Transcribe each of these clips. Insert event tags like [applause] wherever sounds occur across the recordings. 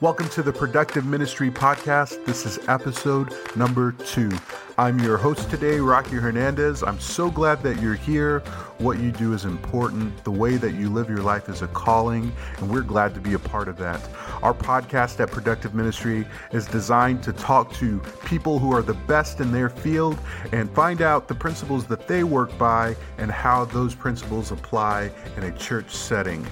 Welcome to the Productive Ministry Podcast. This is episode number two. I'm your host today, Rocky Hernandez. I'm so glad that you're here. What you do is important. The way that you live your life is a calling, and we're glad to be a part of that. Our podcast at Productive Ministry is designed to talk to people who are the best in their field and find out the principles that they work by and how those principles apply in a church setting.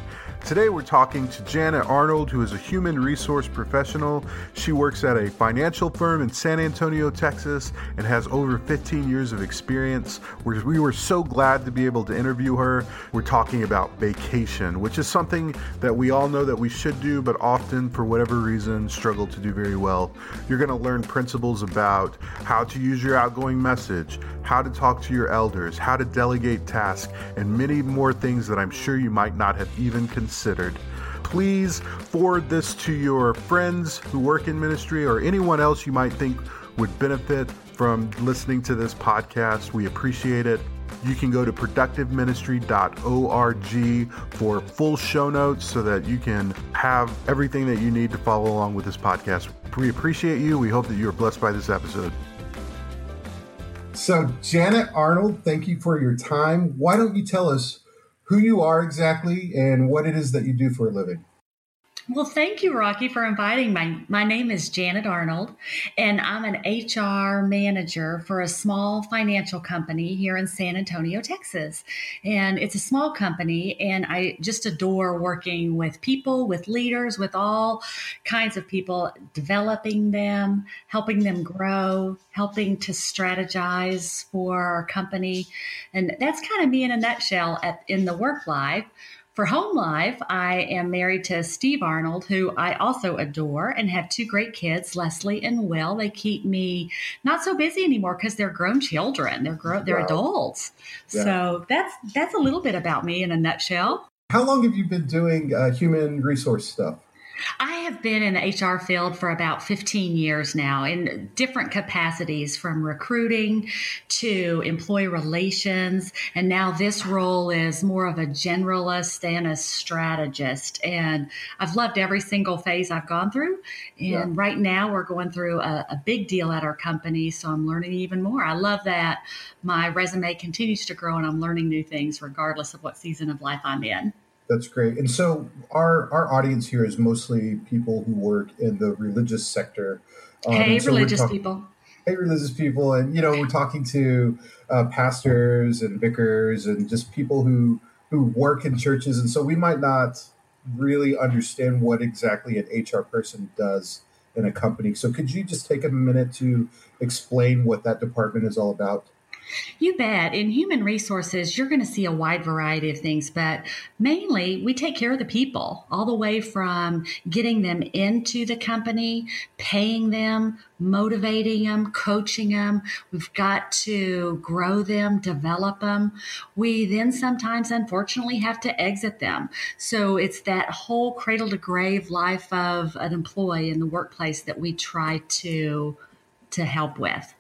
Today, we're talking to Janet Arnold, who is a human resource professional. She works at a financial firm in San Antonio, Texas, and has over 15 years of experience. We were so glad to be able to interview her. We're talking about vacation, which is something that we all know that we should do, but often, for whatever reason, struggle to do very well. You're going to learn principles about how to use your outgoing message, how to talk to your elders, how to delegate tasks, and many more things that I'm sure you might not have even considered considered. Please forward this to your friends who work in ministry or anyone else you might think would benefit from listening to this podcast. We appreciate it. You can go to productiveministry.org for full show notes so that you can have everything that you need to follow along with this podcast. We appreciate you. We hope that you are blessed by this episode. So, Janet Arnold, thank you for your time. Why don't you tell us who you are exactly and what it is that you do for a living. Well, thank you, Rocky, for inviting me. My name is Janet Arnold, and I'm an HR manager for a small financial company here in San Antonio, Texas. And it's a small company, and I just adore working with people, with leaders, with all kinds of people, developing them, helping them grow, helping to strategize for our company. And that's kind of me in a nutshell at, in the work life. For home life, I am married to Steve Arnold, who I also adore, and have two great kids, Leslie and Will. They keep me not so busy anymore because they're grown children. They're grown, they're wow. adults. Yeah. So that's that's a little bit about me in a nutshell. How long have you been doing uh, human resource stuff? I have been in the HR field for about 15 years now in different capacities from recruiting to employee relations. And now this role is more of a generalist and a strategist. And I've loved every single phase I've gone through. And yeah. right now we're going through a, a big deal at our company. So I'm learning even more. I love that my resume continues to grow and I'm learning new things regardless of what season of life I'm in. That's great. And so our our audience here is mostly people who work in the religious sector. Um, hey, so religious talk- people. Hey, religious people, and you know we're talking to uh, pastors and vicars and just people who who work in churches, and so we might not really understand what exactly an HR person does in a company. So could you just take a minute to explain what that department is all about? You bet. In human resources, you're going to see a wide variety of things, but mainly we take care of the people all the way from getting them into the company, paying them, motivating them, coaching them. We've got to grow them, develop them. We then sometimes, unfortunately, have to exit them. So it's that whole cradle to grave life of an employee in the workplace that we try to to help with.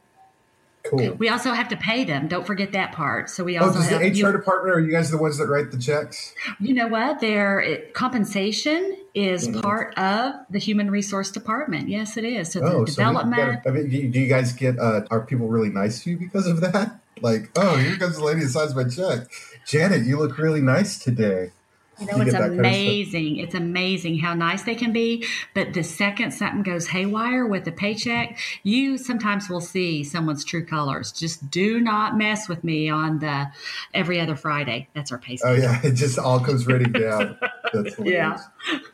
Cool. We also have to pay them. Don't forget that part. So we also oh, does have, the HR you, department are you guys the ones that write the checks? You know what? Their it, compensation is mm-hmm. part of the human resource department. Yes, it is. So oh, the development. So I mean, do you guys get? Uh, are people really nice to you because of that? Like, oh, here comes the lady that signs my check. Janet, you look really nice today. You know, you it's amazing. Kind of it's amazing how nice they can be. But the second something goes haywire with the paycheck, you sometimes will see someone's true colors. Just do not mess with me on the every other Friday. That's our pay. Oh yeah, [laughs] it just all comes raining [laughs] down. That's yeah,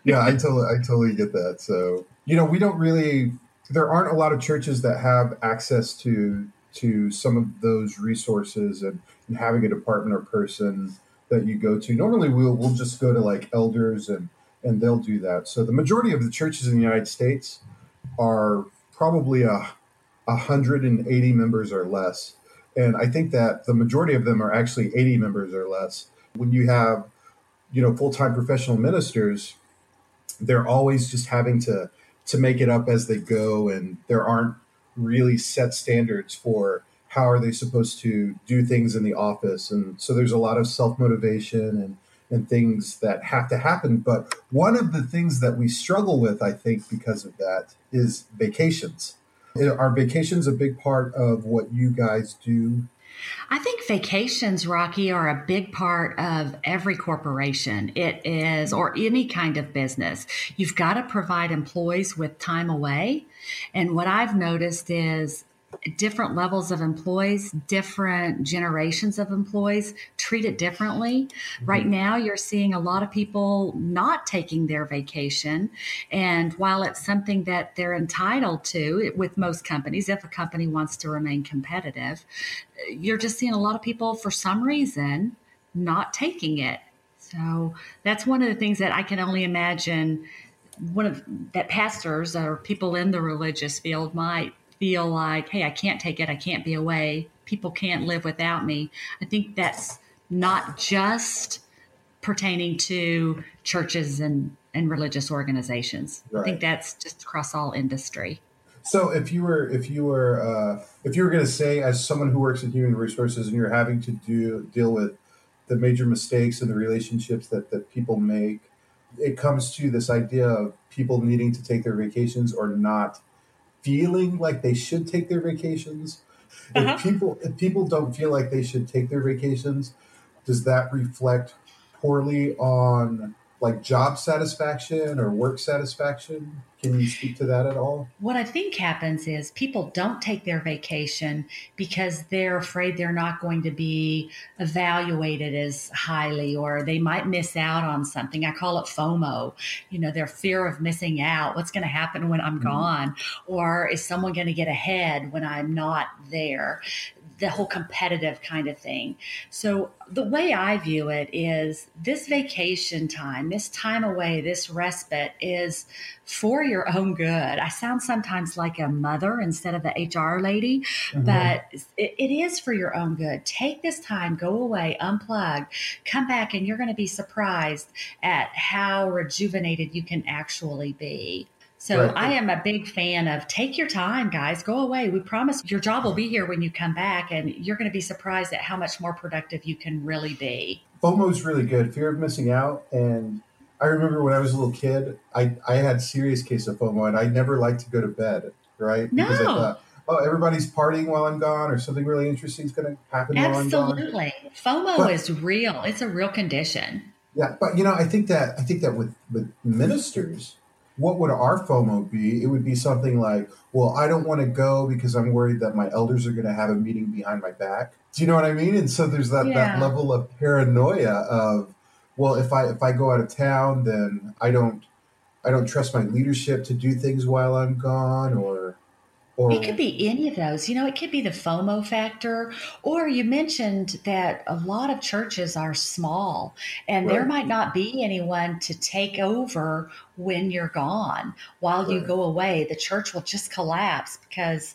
yeah. I totally, I totally get that. So you know, we don't really. There aren't a lot of churches that have access to to some of those resources and, and having a department or person that you go to. Normally, we'll we'll just go to like elders and and they'll do that. So the majority of the churches in the United States are probably a 180 members or less. And I think that the majority of them are actually 80 members or less. When you have, you know, full-time professional ministers, they're always just having to to make it up as they go and there aren't really set standards for how are they supposed to do things in the office and so there's a lot of self-motivation and and things that have to happen. But one of the things that we struggle with, I think, because of that is vacations. Are vacations a big part of what you guys do I think vacations, Rocky, are a big part of every corporation. It is, or any kind of business. You've got to provide employees with time away. And what I've noticed is different levels of employees, different generations of employees treat it differently. Mm-hmm. Right now, you're seeing a lot of people not taking their vacation. And while it's something that they're entitled to with most companies, if a company wants to remain competitive, you're just seeing a lot of people, for some reason, not taking it. So that's one of the things that I can only imagine one of that pastors or people in the religious field might feel like, hey, I can't take it, I can't be away, people can't live without me. I think that's not just pertaining to churches and, and religious organizations. Right. I think that's just across all industry. So if you were if you were uh, if you were going to say as someone who works in human resources and you're having to do deal with the major mistakes and the relationships that that people make, it comes to this idea of people needing to take their vacations or not feeling like they should take their vacations. Uh-huh. If people if people don't feel like they should take their vacations, does that reflect poorly on like job satisfaction or work satisfaction? Can you speak to that at all? What I think happens is people don't take their vacation because they're afraid they're not going to be evaluated as highly or they might miss out on something. I call it FOMO, you know, their fear of missing out. What's going to happen when I'm mm-hmm. gone? Or is someone going to get ahead when I'm not there? The whole competitive kind of thing. So the way I view it is this vacation time, this time away, this respite is for your own good. I sound sometimes like a mother instead of the HR lady, mm-hmm. but it, it is for your own good. Take this time, go away, unplug, come back, and you're going to be surprised at how rejuvenated you can actually be. So right. I am a big fan of take your time, guys. Go away. We promise your job will be here when you come back, and you're going to be surprised at how much more productive you can really be. FOMO is really good. Fear of missing out. And I remember when I was a little kid, I, I had serious case of FOMO, and I never liked to go to bed, right? No. Because I thought, oh, everybody's partying while I'm gone, or something really interesting is going to happen Absolutely. FOMO but, is real. It's a real condition. Yeah, but you know, I think that I think that with with ministers, what would our FOMO be? It would be something like, well, I don't want to go because I'm worried that my elders are going to have a meeting behind my back. Do you know what I mean? And so there's that, yeah. that level of paranoia of, well, if I if I go out of town, then I don't I don't trust my leadership to do things while I'm gone, or or, it could be any of those. You know, it could be the FOMO factor, or you mentioned that a lot of churches are small and right. there might not be anyone to take over when you're gone. While right. you go away, the church will just collapse because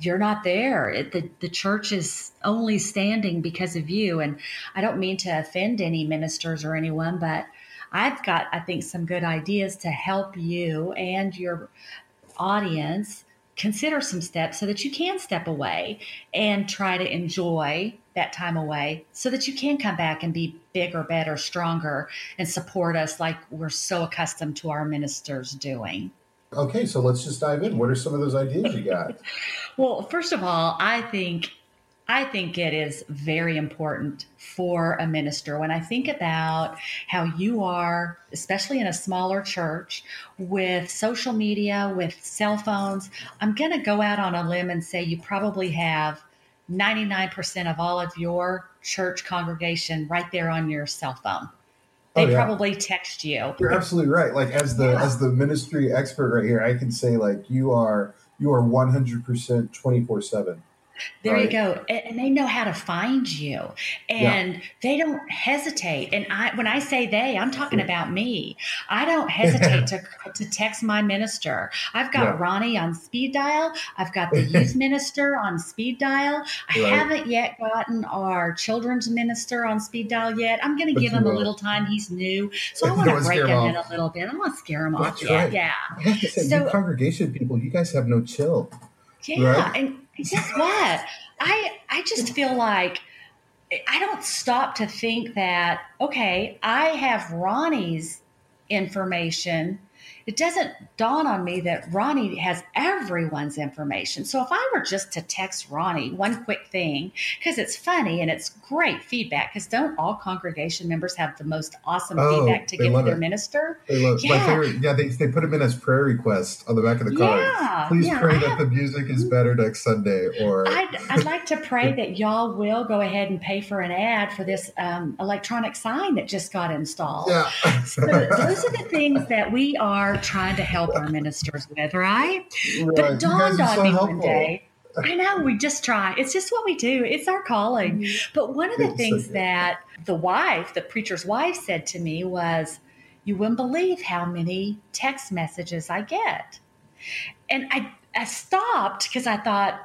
you're not there. It, the, the church is only standing because of you. And I don't mean to offend any ministers or anyone, but I've got, I think, some good ideas to help you and your audience consider some steps so that you can step away and try to enjoy that time away so that you can come back and be bigger, better, stronger, and support us like we're so accustomed to our ministers doing. Okay, so let's just dive in. What are some of those ideas you got? [laughs] well, first of all, I think I think it is very important for a minister. When I think about how you are, especially in a smaller church, with social media, with cell phones, I'm going to go out on a limb and say you probably have 99% of all of your church congregation right there on your cell phone. Oh, they oh, yeah. probably text you. You're absolutely right. Like as the yeah. as the ministry expert right here, I can say like you are you are 100% 24/7 there right. you go. And they know how to find you and yeah. they don't hesitate. And I, when I say they, I'm talking about me. I don't [laughs] hesitate to, to text my minister. I've got yeah. Ronnie on speed dial. I've got the [laughs] youth minister on speed dial. I right. haven't yet gotten our children's minister on speed dial yet. I'm going to give him will. a little time. He's new. So I want to break him, him in a little bit. I want to scare him That's off. Right. Yeah. yeah. so, congregation people, you guys have no chill. Yeah. Right? And guess what? I I just feel like I don't stop to think that, okay, I have Ronnie's information it doesn't dawn on me that Ronnie has everyone's information. So if I were just to text Ronnie one quick thing, because it's funny and it's great feedback, because don't all congregation members have the most awesome oh, feedback to give to their it. minister? They love yeah. my favorite. Yeah, they, they put them in as prayer requests on the back of the card. Yeah, Please yeah, pray I that have, the music is better next Sunday. Or I'd, I'd like to pray [laughs] that y'all will go ahead and pay for an ad for this um, electronic sign that just got installed. Yeah. [laughs] so those are the things that we are are trying to help our ministers with, right? right. But it dawned on so me helpful. one day. [laughs] I know we just try. It's just what we do. It's our calling. Mm-hmm. But one of the it's things so that the wife, the preacher's wife, said to me was, "You wouldn't believe how many text messages I get." And I I stopped because I thought,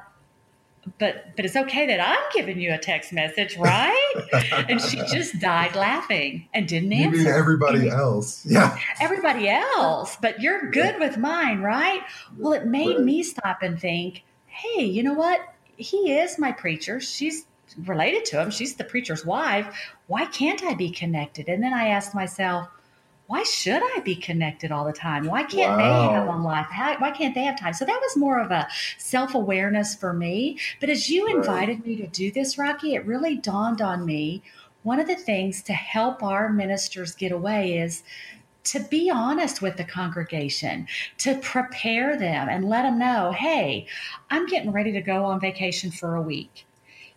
but but it's okay that I'm giving you a text message, right? [laughs] and she just died laughing and didn't answer. You mean everybody else? Yeah, everybody else. But you're good yeah. with mine, right? Well, it made right. me stop and think. Hey, you know what? He is my preacher. She's related to him. She's the preacher's wife. Why can't I be connected? And then I asked myself, why should I be connected all the time? Why can't wow. they have one life? How, why can't they have time? So that was more of a self awareness for me. But as you invited me to do this, Rocky, it really dawned on me. One of the things to help our ministers get away is to be honest with the congregation, to prepare them and let them know, hey, I'm getting ready to go on vacation for a week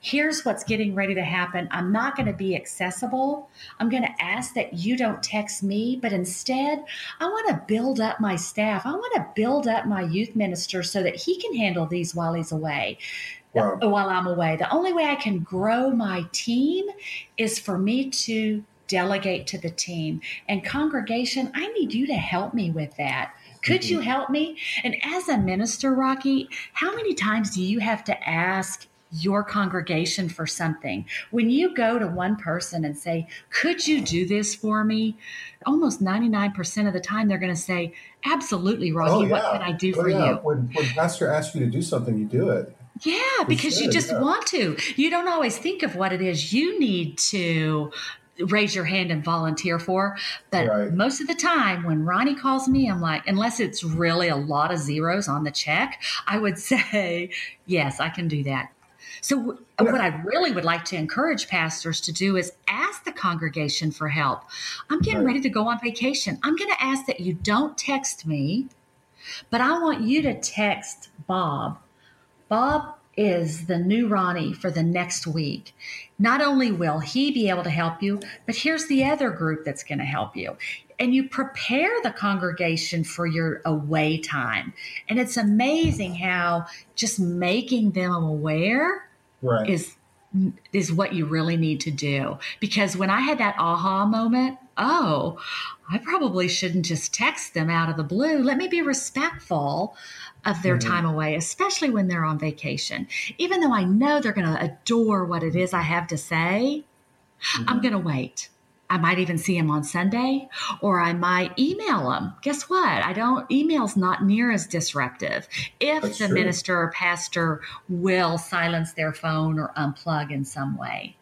here's what's getting ready to happen. I'm not going to be accessible. I'm going to ask that you don't text me, but instead, I want to build up my staff. I want to build up my youth minister so that he can handle these while he's away. Wow. While I'm away, the only way I can grow my team is for me to delegate to the team. And congregation, I need you to help me with that. Could mm-hmm. you help me? And as a minister, Rocky, how many times do you have to ask your congregation for something. When you go to one person and say, Could you do this for me? Almost 99% of the time, they're going to say, Absolutely, Rocky. Oh, yeah. What can I do oh, for yeah. you? When, when Pastor asks you to do something, you do it. Yeah, because you just yeah. want to. You don't always think of what it is you need to raise your hand and volunteer for. But right. most of the time, when Ronnie calls me, I'm like, unless it's really a lot of zeros on the check, I would [laughs] say, yes, I can do that. So, yeah. what I really would like to encourage pastors to do is ask the congregation for help. I'm getting right. ready to go on vacation. I'm going to ask that you don't text me, but I want you to text Bob. Bob is the new Ronnie for the next week. Not only will he be able to help you, but here's the other group that's going to help you. And you prepare the congregation for your away time. And it's amazing how just making them aware right. is is what you really need to do. Because when I had that aha moment, oh, I probably shouldn't just text them out of the blue. Let me be respectful of their mm-hmm. time away, especially when they're on vacation. Even though I know they're going to adore what it is I have to say, mm-hmm. I'm going to wait. I might even see him on Sunday or I might email him. Guess what? I don't, email's not near as disruptive if That's the true. minister or pastor will silence their phone or unplug in some way.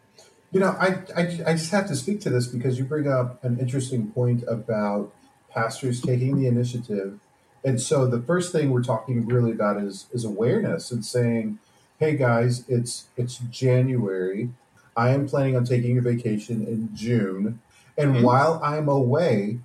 You know, I, I, I just have to speak to this because you bring up an interesting point about pastors taking the initiative. And so the first thing we're talking really about is, is awareness and saying, hey guys, it's, it's January I am planning on taking a vacation in June. And mm-hmm. while I'm away,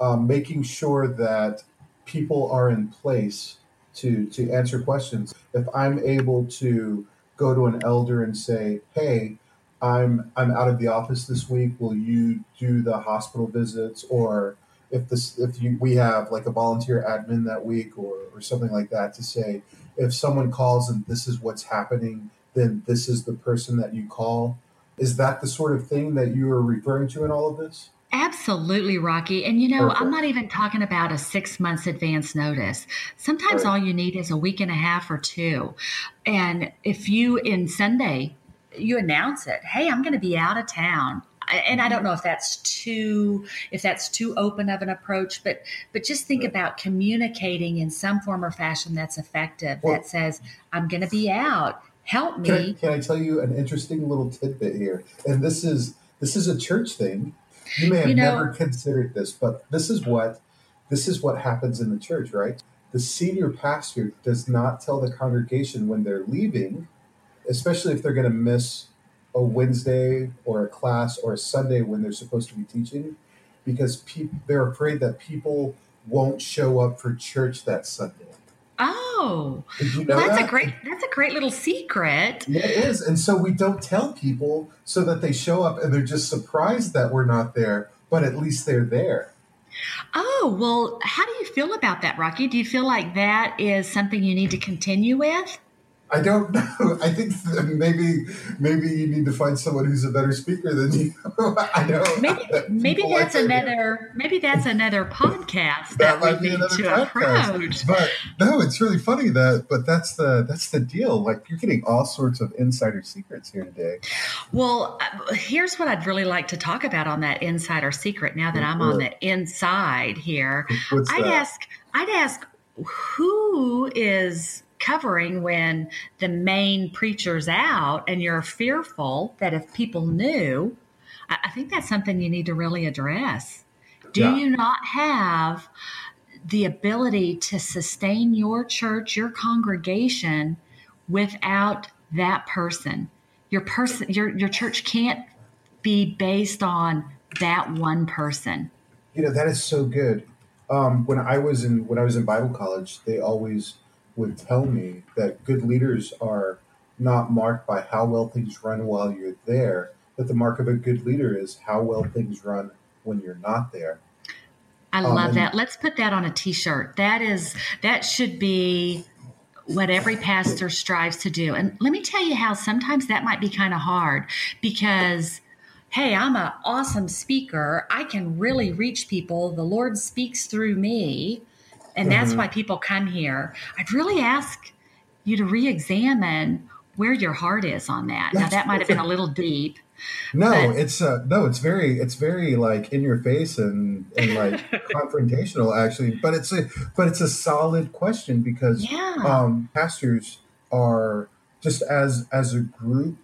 um, making sure that people are in place to, to answer questions. If I'm able to go to an elder and say, hey, I'm I'm out of the office this week. Will you do the hospital visits, or if this if you, we have like a volunteer admin that week, or or something like that, to say if someone calls and this is what's happening, then this is the person that you call. Is that the sort of thing that you are referring to in all of this? Absolutely, Rocky. And you know, Perfect. I'm not even talking about a six months advance notice. Sometimes right. all you need is a week and a half or two. And if you in Sunday, you announce it, hey, I'm going to be out of town and I mm-hmm. don't know if that's too if that's too open of an approach, but but just think about communicating in some form or fashion that's effective. Well, that says I'm going to be out help me. Can I, can I tell you an interesting little tidbit here? And this is this is a church thing. You may have You know- never considered this, but this is what this is what happens in the church, right? The senior pastor does not tell the congregation when they're leaving, especially if they're going to miss a Wednesday or a class or a Sunday when they're supposed to be teaching, because peop they're afraid that people won't show up for church that Sunday. Oh, you know well, that's that? a great that's a great little secret. Yeah, it is. And so we don't tell people so that they show up and they're just surprised that we're not there, but at least they're there. Oh, well, how do you feel about that, Rocky? Do you feel like that is something you need to continue with? I don't know. [laughs] I think maybe maybe you need to find someone who's a better speaker than you. [laughs] I know. Maybe maybe like that's hear. another maybe that's another podcast That that, might we be need another to podcast. approach. But no, it's really funny that but that's the that's the deal. Like you're getting all sorts of insider secrets here today. Well, uh, here's what I'd really like to talk about on that insider secret. Now that I'm on the inside here, What's I'd that? ask I'd ask who is covering when the main preacher's out and you're fearful that if people knew I, I think that's something you need to really address do Yeah. you not have the ability to sustain your church your congregation without that person your person your your church can't be based on that one person You know that is so good. Um, when I was in when I was in Bible college, they always would tell me that good leaders are not marked by how well things run while you're there, but the mark of a good leader is how well things run when you're not there. I Um, love that. Let's put that on a t-shirt. That is that should be what every pastor strives to do. And let me tell you how sometimes that might be kind of hard because hey, I'm an awesome speaker. I can really reach people. The Lord speaks through me. And that's Mhm. why people come here. I'd really ask you to re-examine where your heart is on that. Now that might have been a little deep. No, But- it's uh, no, it's very it's very like in your face and and like [laughs] confrontational actually, but it's a but it's a solid question because Yeah. um, pastors are just as as a group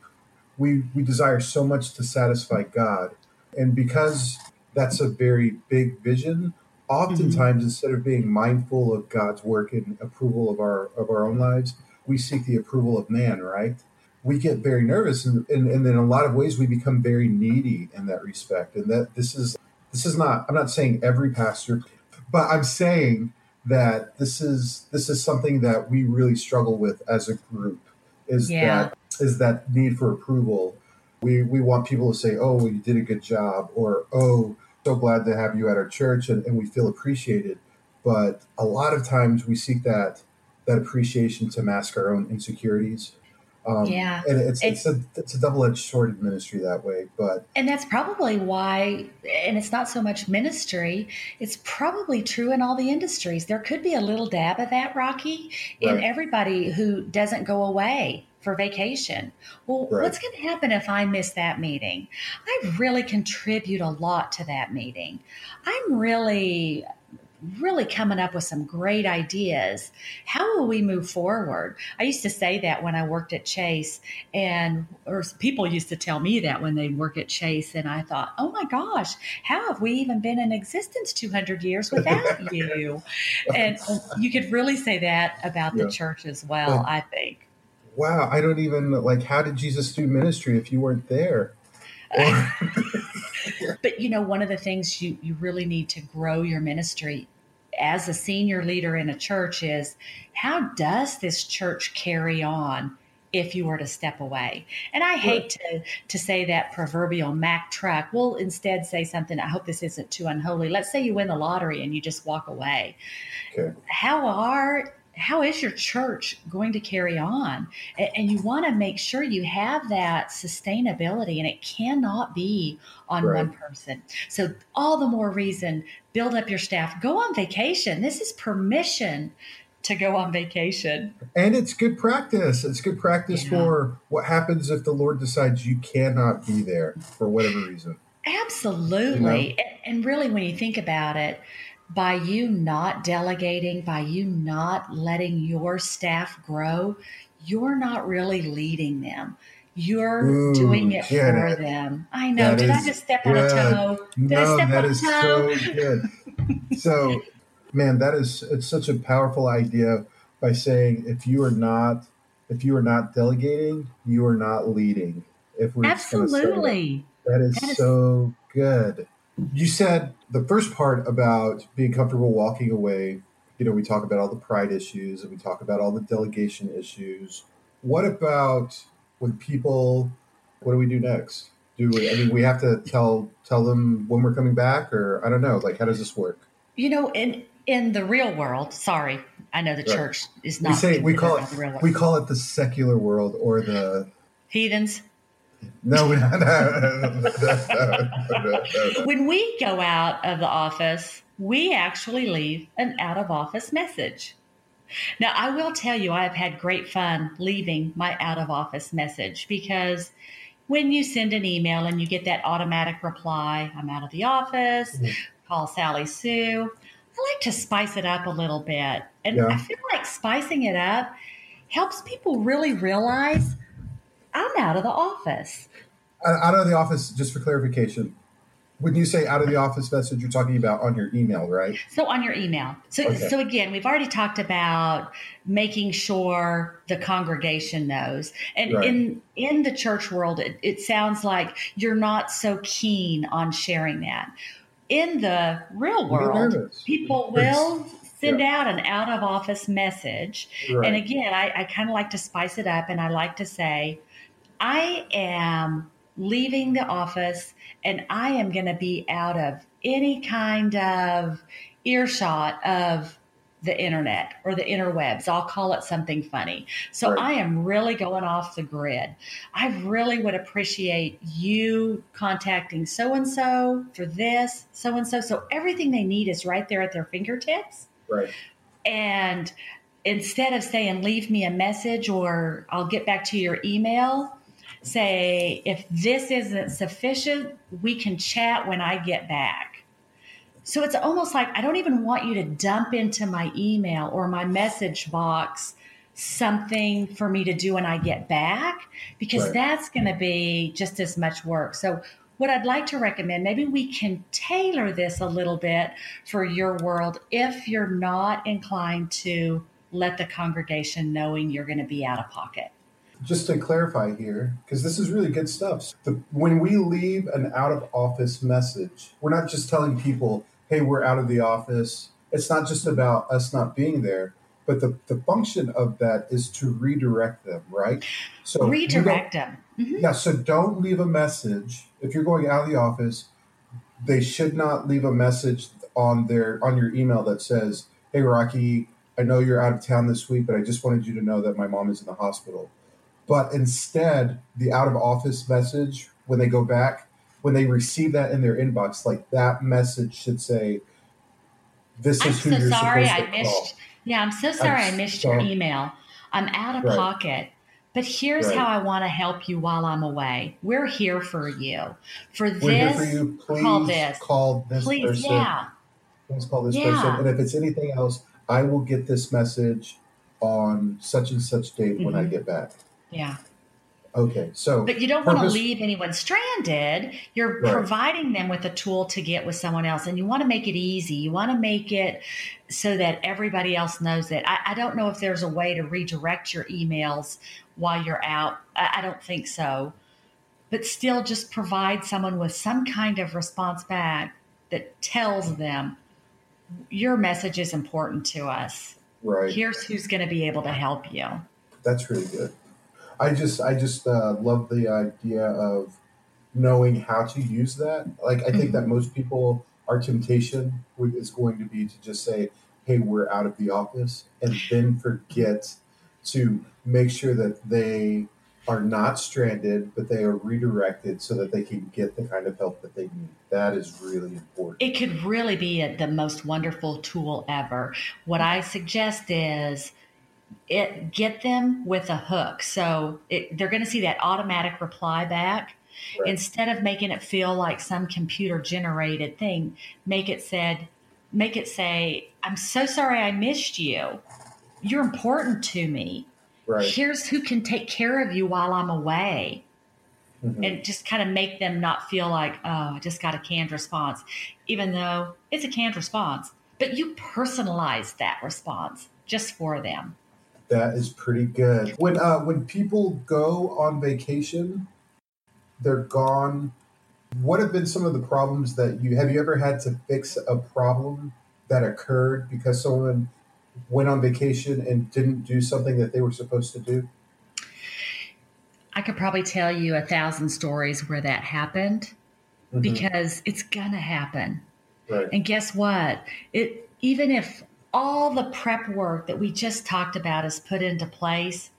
we we desire so much to satisfy god and because that's a very big vision Mm-hmm. oftentimes instead of being mindful of god's work and approval of our of our own lives we seek the approval of man right? We get very nervous and, and, and in a lot of ways we become very needy in that respect and that this is this is not i'm not saying every pastor but i'm saying that this is this is something that we really struggle with as a group is Yeah. that is that need for approval. We we want people to say oh you did a good job or oh so glad to have you at our church and, and we feel appreciated but a lot of times we seek that that appreciation to mask our own insecurities um, Yeah. and it's it's a it's a double-edged sword in ministry that way but And that's probably why, and it's not so much ministry, it's probably true in all the industries. There could be a little dab of that, Rocky, in Right. everybody who doesn't go away for vacation. Well, Right. what's going to happen if I miss that meeting? I really contribute a lot to that meeting. I'm really really coming up with some great ideas. How will we move forward? I used to say that when I worked at Chase, and or people used to tell me that when they work at Chase, and I thought, oh my gosh, how have we even been in existence 200 years without [laughs] you? And you could really say that about Yeah. the church as well. Yeah. I think. Wow i don't even like how did jesus do ministry if you weren't there Or- [laughs] But you know, one of the things you, you really need to grow your ministry as a senior leader in a church is how does this church carry on if you were to step away? And I hate to to say that proverbial Mack truck. We'll instead say something. I hope this isn't too unholy. Let's say you win the lottery and you just walk away. okay How are how is your church going to carry on? And you want to make sure you have that sustainability, and it cannot be on Right. one person. So, all the more reason, build up your staff, go on vacation. This is permission to go on vacation. and it's good practice it's good practice Yeah. for what happens if the lord decides you cannot be there for whatever reason Absolutely. And, and really, when you think about it, by you not delegating, by you not letting your staff grow, you're not really leading them. You're Ooh, doing it for them. I know. That Did I just step on a toe? Did no, that is so good. [laughs] so, man, that is it's such a powerful idea by saying if you are not if you are not delegating, you are not leading. If we're absolutely that. that is, that is so good. You said the first part about being comfortable walking away. You know, we talk about all the pride issues and we talk about all the delegation issues. What about when people? What do we do next? Do we? I mean, we have to tell tell them when we're coming back, or I don't know. Like, how does this work? You know, in in the real world, sorry, I know the right. church is not. We say we call it we call it the secular world or the heathens. No, we, [laughs] when we go out of the office, we actually leave an out of office message. Now, I will tell you, I have had great fun leaving my out of office message because when you send an email and you get that automatic reply, I'm out of the office, mm-hmm. call Sally Sue. I like to spice it up a little bit. And yeah. I feel like spicing it up helps people really realize I'm out of the office. Uh, out of the office, just for clarification, when you say out of the office message, you're talking about on your email, right? So on your email. So okay. so again, we've already talked about making sure the congregation knows. And right. in in the church world, it, it sounds like you're not so keen on sharing that in the real world, people will send yeah. out an out of office message. Right. And again, I, I kind of like to spice it up and I like to say, I am leaving the office and I am going to be out of any kind of earshot of the internet or the interwebs. I'll call it something funny. So right. I am really going off the grid. I really would appreciate you contacting so and so for this, so and so. So everything they need is right there at their fingertips. Right. And instead of saying, leave me a message or I'll get back to your email, say, if this isn't sufficient, we can chat when I get back so it's almost like I don't even want you to dump into my email or my message box something for me to do when I get back because right. that's going to be just as much work. So what I'd like to recommend, maybe we can tailor this a little bit for your world if you're not inclined to let the congregation knowing you're going to be out of pocket. Just to clarify here, because this is really good stuff. The, when we leave an out of office message, we're not just telling people, hey, we're out of the office. It's not just about us not being there, but the, the function of that is to redirect them, right? So redirect them. Mm-hmm. Yeah, so don't leave a message. If you're going out of the office, they should not leave a message on their on your email that says, Hey Rocky, I know you're out of town this week, but I just wanted you to know that my mom is in the hospital. But instead, the out of office message when they go back when they receive that in their inbox, like that message should say, "This is I'm who so you're sorry supposed to I missed. Call. Yeah, I'm so sorry I'm i missed so, your email. I'm out of right. pocket." But here's right. how I want to help you while I'm away. We're here for you. For this, for you. Please call this. Call this Please, person. Yeah. Please call this yeah. person. And if it's anything else, I will get this message on such and such date mm-hmm. when I mm-hmm. get back. Yeah. Okay, so but you don't purpose, want to leave anyone stranded. You're right. providing them with a tool to get with someone else, and you want to make it easy. You want to make it so that everybody else knows it. I, I don't know if there's a way to redirect your emails while you're out. I, I don't think so, but still, just provide someone with some kind of response back that tells them your message is important to us. Right. Here's who's going to be able to help you. That's really good. I just I just uh, love the idea of knowing how to use that. Like I think mm-hmm. that most people, our temptation is going to be to just say, "Hey, we're out of the office," and then forget to make sure that they are not stranded, but they are redirected so that they can get the kind of help that they need. That is really important. It could really be a, the most wonderful tool ever. What I suggest is it get them with a hook. So it, they're going to see that automatic reply back. Right. Instead of making it feel like some computer generated thing, make it said, make it say, "I'm so sorry I missed you. You're important to me. Right. Here's who can take care of you while I'm away. Mhm. And just kind of make them not feel like, oh, I just got a canned response, even though it's a canned response. But you personalize that response just for them. That is pretty good. When uh, when people go on vacation, they're gone. What have been some of the problems that you have you ever had to fix a problem that occurred because someone went on vacation and didn't do something that they were supposed to do? I could probably tell you a thousand stories where that happened Mhm. because it's gonna happen. right. And guess what? It even if all the prep work that we just talked about is put into place,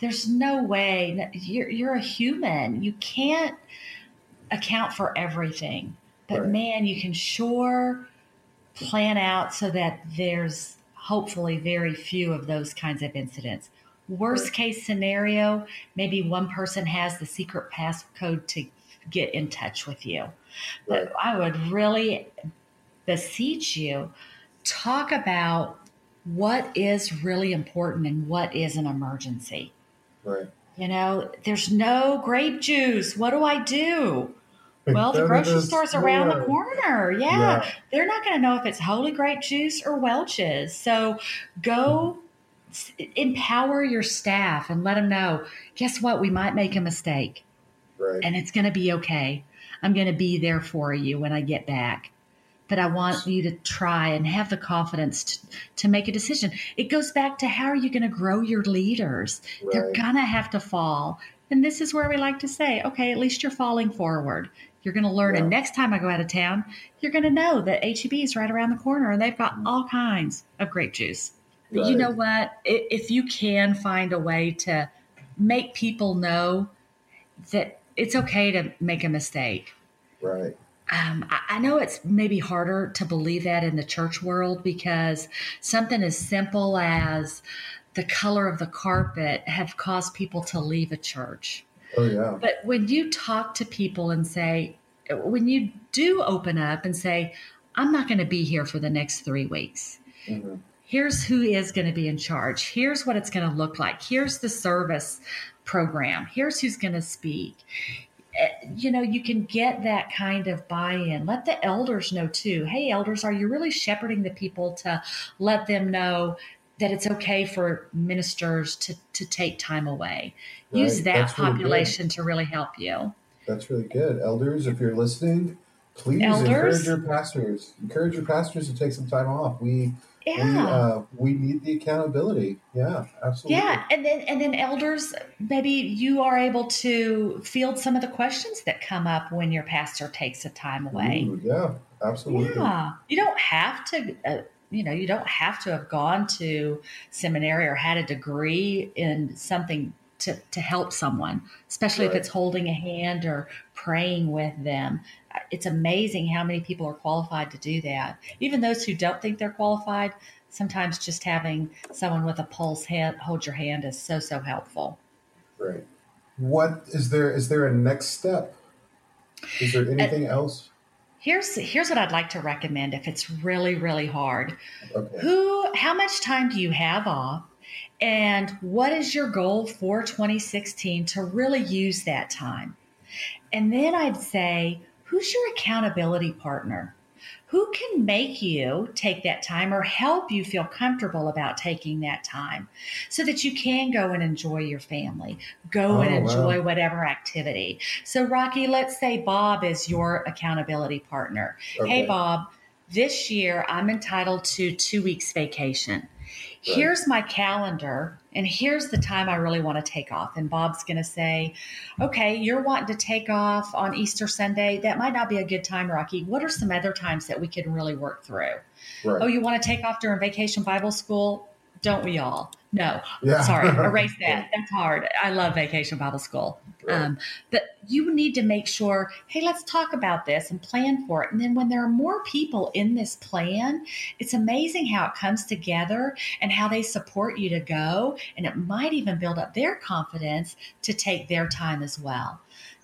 there's no way you're you're a human. You can't account for everything. But Right. man, you can sure plan out so that there's hopefully very few of those kinds of incidents. Worst case scenario, maybe one person has the secret passcode to get in touch with you. But I would really beseech you talk about what is really important and what is an emergency. Right. You know, there's no grape juice. What do I do? Well, the grocery store's around the corner. Yeah. Yeah. They're not going to know if it's Holy Grape juice or Welch's. So go s- empower your staff and let them know guess what? We might make a mistake Right. and it's going to be okay. I'm going to be there for you when I get back. But I want you to try and have the confidence to, to make a decision. It goes back to how are you going to grow your leaders? They're going to have to fall. And this is where we like to say, okay, at least you're falling forward. You're going to learn. And next time I go out of town, you're going to know that HEB is right around the corner and they've got mm-hmm. all kinds of grape juice. But you know what? If you can find a way to make people know that it's okay to make a mistake. Right. Um, I, know it's maybe harder to believe that in the church world because something as simple as the color of the carpet have caused people to leave a church. Oh yeah. But when you talk to people and say, when you do open up and say, I'm not going to be here for the next three weeks, Mhm. here's who is going to be in charge. Here's what it's going to look like. Here's the service program. Here's who's going to speak. Eh, You know, you can get that kind of buy in. Let the elders know too. Hey, elders, are you really shepherding the people to let them know that it's okay for ministers to, to take time away? Use that That's really population to really help you. That's really good. Elders, if you're listening, please Elders? encourage your pastors. Encourage your pastors to take some time off. We we Yeah. uh, we need the accountability. Yeah, absolutely. Yeah, and then and then elders, maybe you are able to field some of the questions that come up when your pastor takes a time away. Ooh, yeah, absolutely. Yeah, you don't have to. Uh, you know, you don't have to have gone to seminary or had a degree in something to to help someone, especially if it's holding a hand or praying with them. Uh, It's amazing how many people are qualified to do that. Even those who don't think they're qualified, sometimes just having someone with a pulse hand hold your hand is so so helpful. Right. What is there? Is there a next step? Is there anything else? Here's here's what I'd like to recommend if it's really really hard. Okay. Who how much time do you have off? And what is your goal for 2016 to really use that time? And then I'd say, who's your accountability partner? Who can make you take that time or help you feel comfortable about taking that time so that you can go and enjoy your family, go oh, and Oh, wow. enjoy whatever activity? So, Rocky, let's say Bob is your accountability partner. Okay. Hey, Bob, this year I'm entitled to two weeks vacation. Right. Here's my calendar, and here's the time I really want to take off. And Bob's going to say, Okay, you're wanting to take off on Easter Sunday. That might not be a good time, Rocky. What are some other times that we can really work through? Right. Oh, you want to take off during vacation Bible school? Don't we all? No. Yeah. Sorry, [laughs] erase that. That's hard. I love vacation Bible school. Right. Um, but you need to make sure, hey, let's talk about this and plan for it. And then when there are more people in this plan, it's amazing how it comes together and how they support you to go. And it might even build up their confidence to take their time as well.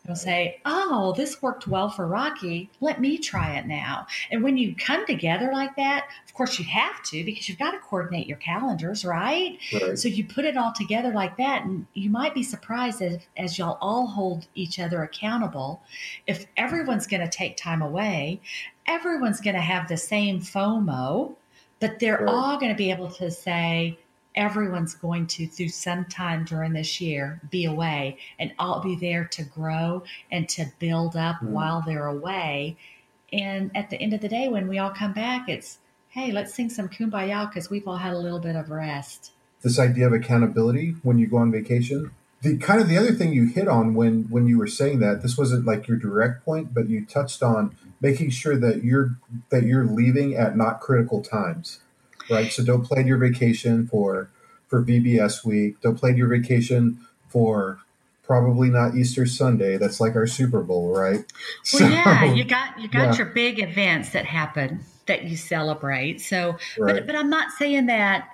You'll say, Oh, this worked well for Rocky. Let me try it now. And when you come together like that, of course, you have to because you've got to coordinate your calendars, right? right. So you put it all together like that. And you might be surprised as, as y'all all hold each other accountable. If everyone's going to take time away, everyone's going to have the same FOMO, but they're right. all going to be able to say, everyone's going to through some time during this year be away and I'll be there to grow and to build up mm. while they're away. And at the end of the day, when we all come back, it's, hey, let's sing some kumbaya because we've all had a little bit of rest. This idea of accountability when you go on vacation. The kind of the other thing you hit on when when you were saying that this wasn't like your direct point, but you touched on making sure that you're that you're leaving at not critical times right? So don't plan your vacation for for VBS week. Don't plan your vacation for probably not Easter Sunday. That's like our Super Bowl, right? Well, [laughs] so, yeah, you got you got yeah. your big events that happen that you celebrate. So, right. but but I'm not saying that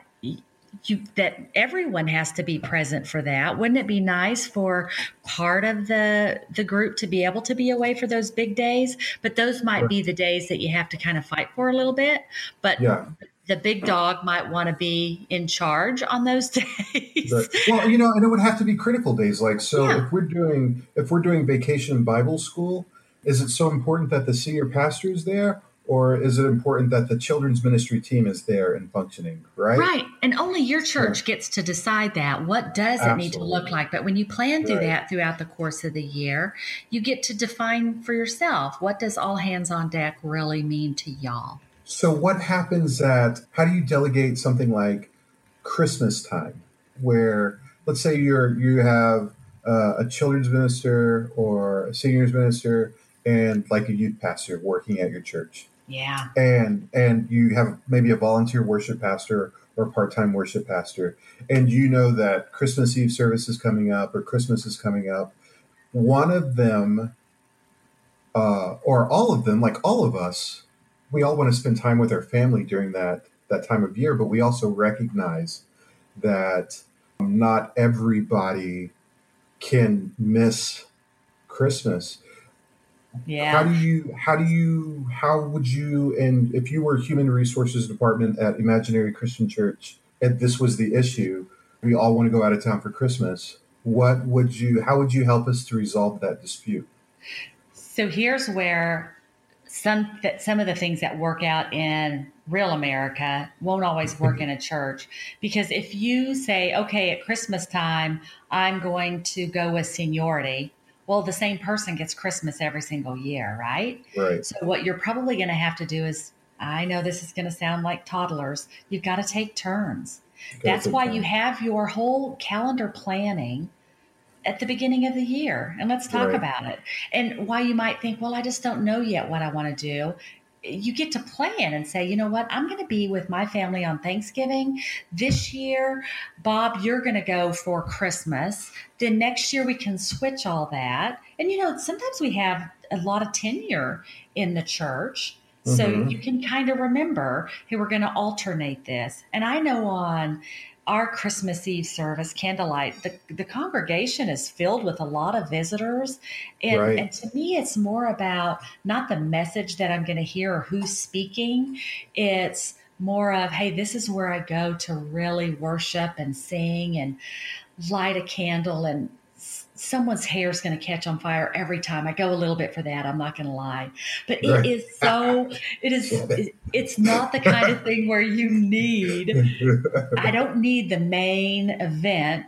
you that everyone has to be present for that wouldn't it be nice for part of the the group to be able to be away for those big days but those might sure. be the days that you have to kind of fight for a little bit but yeah the big dog might want to be in charge on those [laughs] days. Well, you know, and it would have to be critical days. Like, so yeah. if we're doing if we're doing vacation Bible school, is it so important that the senior pastor is there, or is it important that the children's ministry team is there and functioning? Right. Right, and only your church yeah. gets to decide that. What does Absolutely. it need to look like? But when you plan through right. that throughout the course of the year, you get to define for yourself what does all hands on deck really mean to y'all. So, what happens at how do you delegate something like Christmas time, where let's say you're you have uh, a children's minister or a seniors minister and like a youth pastor working at your church. Yeah. And and you have maybe a volunteer worship pastor or part-time worship pastor and you know that Christmas Eve service is coming up or Christmas is coming up. One of them uh, or all of them, like all of us, we all want to spend time with our family during that that time of year, but we also recognize that um, not everybody can miss Christmas. Yeah. How do you how do you how would you and if you were human resources department at Imaginary Christian Church and this was the issue, we all want to go out of town for Christmas. What would you how would you help us to resolve that dispute? So here's where some that some of the things that work out in real America won't always work in a church because if you say, okay, at Christmas time, I'm going to go with seniority. Well, the same person gets Christmas every single year, right? Right. So what you're probably going to have to do is, I know this is going to sound like toddlers. You've got to take turns. That's why you have your whole calendar planning at the beginning of the year and let's talk right. about it. And why you might think, well, I just don't know yet what I want to do. You get to plan and say, you know what, I'm going to be with my family on Thanksgiving. This year, Bob, you're going to go for Christmas. Then next year, we can switch all that. And, you know, sometimes we have a lot of tenure in the church. So mm-hmm. you can kind of remember, hey, we're going to alternate this. And I know on our Christmas Eve service, candlelight, the, the congregation is filled with a lot of visitors. And, right. and to me, it's more about not the message that I'm going to hear or who's speaking. It's more of, hey, this is where I go to really worship and sing and light a candle and someone's hair is going to catch on fire every time. I go a little bit for that. I'm not going to lie, but it right. is so. It is. It's not the kind of thing where you need. I don't need the main event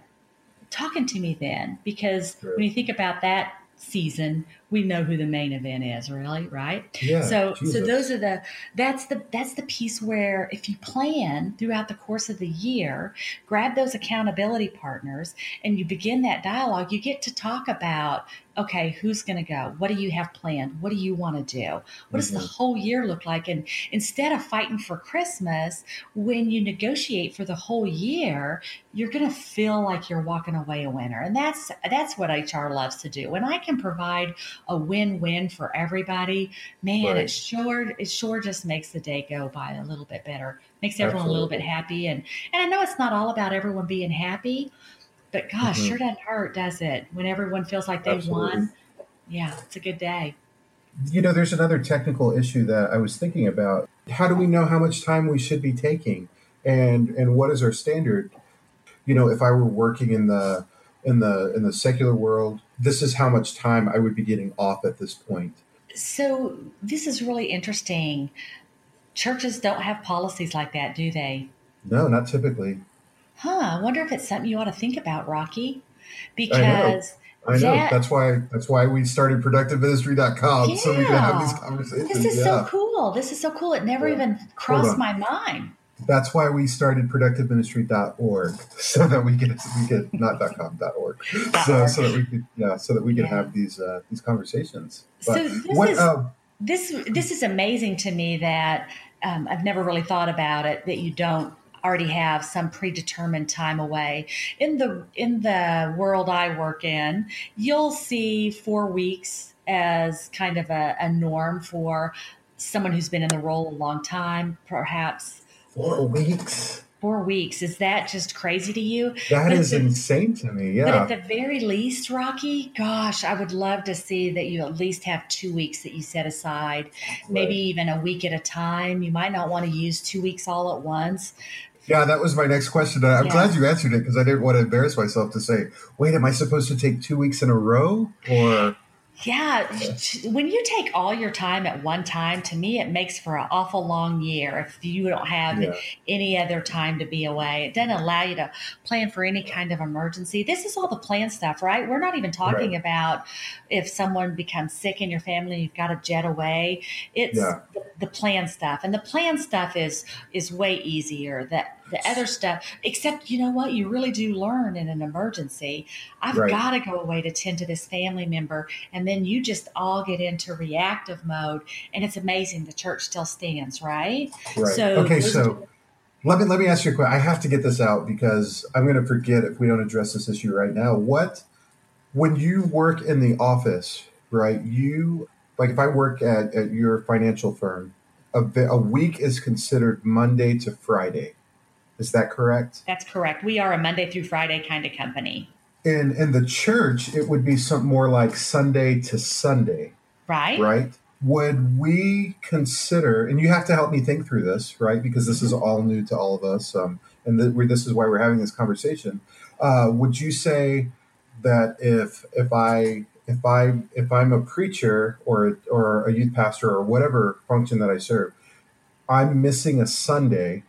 talking to me then because when you think about that season, we know who the main event is, really, right? Yeah. So Jesus. so those are the that's the that's the piece where if you plan throughout the course of the year, grab those accountability partners and you begin that dialogue, you get to talk about okay, who's going to go? What do you have planned? What do you want to do? What mm-hmm. does the mm-hmm. whole year look like? And instead of fighting for Christmas, when you negotiate for the whole year, you're going to feel like you're walking away a winner. And that's that's what HR loves to do. When I can provide a win-win for everybody, man, right. it sure it sure just makes the day go by a little bit better. Makes everyone Absolutely. a little bit happy and and I know it's not all about everyone being happy, but gosh, mm-hmm. sure doesn't hurt, does it? When everyone feels like they Absolutely. won. yeah, it's a good day. You know, there's another technical issue that I was thinking about. How do we know how much time we should be taking, and and what is our standard? You know, if I were working in the in the in the secular world, this is how much time I would be getting off at this point. So this is really interesting. Churches don't have policies like that, do they? No, not typically. Huh. I wonder if it's something you ought to think about, Rocky. Because I know. That, that's why that's why we started productiveministry.com yeah. so we can have these conversations. This is yeah. so cool. This is so cool. It never yeah. even crossed my mind. That's why we started productiveministry.org [laughs] so that we could we could not dot .com dot .org. So so that we could yeah so that we could have these uh, these conversations. But so this what, is uh, this this is amazing to me that um, I've never really thought about it that you don't already have some predetermined time away. In the in the world I work in, you'll see four weeks as kind of a, a norm for someone who's been in the role a long time, perhaps. Four weeks four weeks. Is that just crazy to you? That but is insane to me. Yeah. But at the very least, Rocky, gosh, I would love to see that you at least have two weeks that you set aside, right. maybe even a week at a time. You might not want to use two weeks all at once. Yeah, that was my next question. I'm yeah. glad you answered it because I didn't want to embarrass myself to say, wait, am I supposed to take two weeks in a row? Or yeah, when you take all your time at one time, to me, it makes for an awful long year if you don't have yeah. any other time to be away. It doesn't allow you to plan for any kind of emergency. This is all the plan stuff, right? We're not even talking right. about if someone becomes sick in your family and you've got to jet away. It's yeah. the, the plan stuff, and the plan stuff is is way easier. That the other stuff, except you know what, you really do learn in an emergency. I've right. got to go away to tend to this family member. And then you just all get into reactive mode. And it's amazing the church still stands, right? Right. So okay, so let me let me ask you a question. I have to get this out because I'm going to forget if we don't address this issue right now. What when you work in the office, right? You like if I work at, at your financial firm, a, a week is considered Monday to Friday. Is that correct? That's correct. We are a Monday through Friday kind of company. In in the church, it would be something more like Sunday to Sunday. Right. Right. Would we consider, and you have to help me think through this, right? Because this is all new to all of us, um, and this is why we're having this conversation. Uh, would you say that if if I if I if I'm a preacher or or a youth pastor or whatever function that I serve, I'm missing a Sunday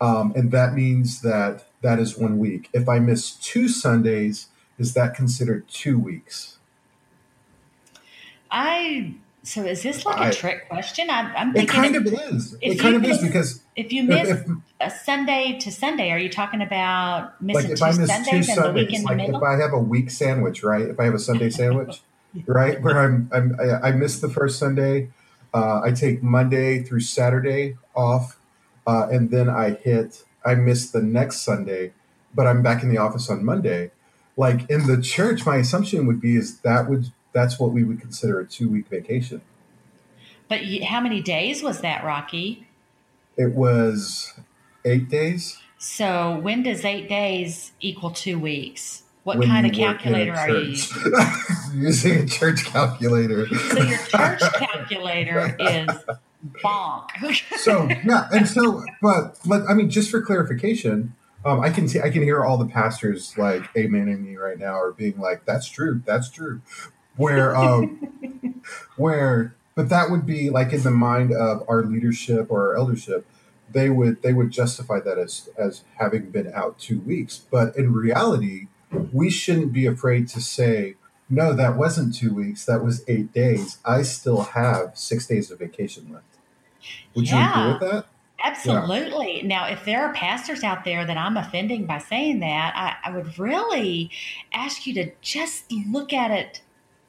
um, and that means that that is one week. If I miss two Sundays, is that considered two weeks? I so is this like a I, trick question? I'm, I'm thinking it kind of is. It kind of miss, is because if you miss if, a Sunday to Sunday, are you talking about missing like two I miss Sundays two Sundays, and the week in like the middle? If I have a week sandwich, right? If I have a Sunday sandwich, [laughs] right, where I'm, I'm I, I miss the first Sunday, uh, I take Monday through Saturday off uh, and then I hit, I missed the next Sunday, but I'm back in the office on Monday. Like in the church, my assumption would be is that would that's what we would consider a two week vacation. But how many days was that, Rocky? It was eight days. So when does eight days equal two weeks? What when kind of calculator are you using? [laughs] using a church calculator. So your church [laughs] calculator is bonk. [laughs] so yeah, and so, but I mean, just for clarification, um, I can see, I can hear all the pastors like amening me right now, or being like, "That's true, that's true." Where, um, [laughs] where, but that would be like in the mind of our leadership or our eldership, they would they would justify that as as having been out two weeks, but in reality, we shouldn't be afraid to say no, that wasn't two weeks. That was eight days. I still have six days of vacation left. Would yeah, you agree with that? Absolutely. Yeah. Now, if there are pastors out there that I'm offending by saying that, I, I would really ask you to just look at it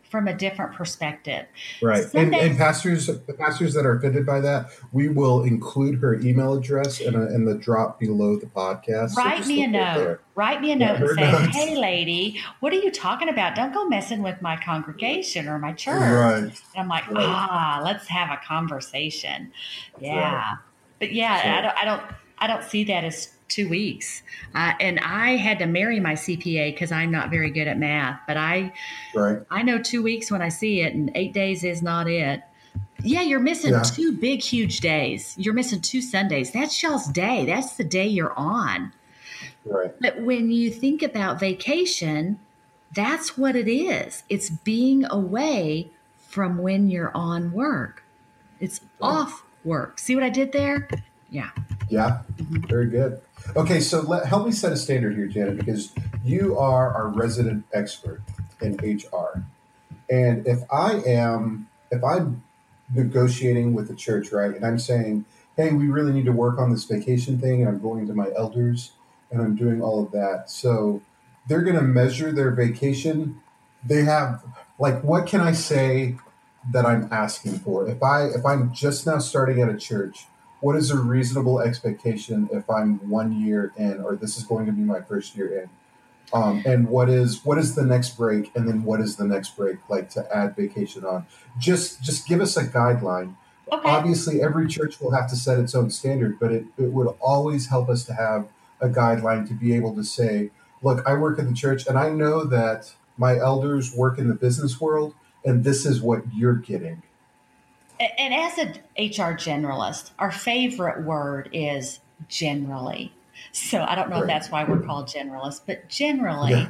from a different perspective. Right. and, and, pastors the pastors that are offended by that, we will include her email address in, a, in the drop below the podcast. Write so me a note. Write me a note and say, notes. hey lady, what are you talking about? Don't go messing with my congregation or my church. Right. And I'm like, right. ah, let's have a conversation. Yeah. Right. But yeah, so, I don't I don't I don't see that as two weeks. Uh, and I had to marry my CPA because I'm not very good at math. But I, right. I know two weeks when I see it, and eight days is not it. Yeah, you're missing yeah. two big, huge days. You're missing two Sundays. That's y'all's day. That's the day you're on. Right. But when you think about vacation, that's what it is. It's being away from when you're on work. It's right. off work. See what I did there? Yeah. Yeah. Mm-hmm. Very good. Okay, so let, help me set a standard here, Janet, because you are our resident expert in HR. And if I am, if I'm negotiating with the church, right, and I'm saying, hey, we really need to work on this vacation thing, and I'm going to my elders and I'm doing all of that. So they're going to measure their vacation. They have, like, what can I say that I'm asking for? If I if I'm just now starting at a church, what is a reasonable expectation if I'm one year in, or this is going to be my first year in? Um, and what is what is the next break, and then what is the next break like to add vacation on? Just just give us a guideline. Okay. Obviously, every church will have to set its own standard, but it, it would always help us to have a guideline to be able to say, look, I work in the church, and I know that my elders work in the business world, and this is what you're getting. And as an HR generalist, our favorite word is generally. So I don't know right. if that's why we're called generalists, but generally, yeah.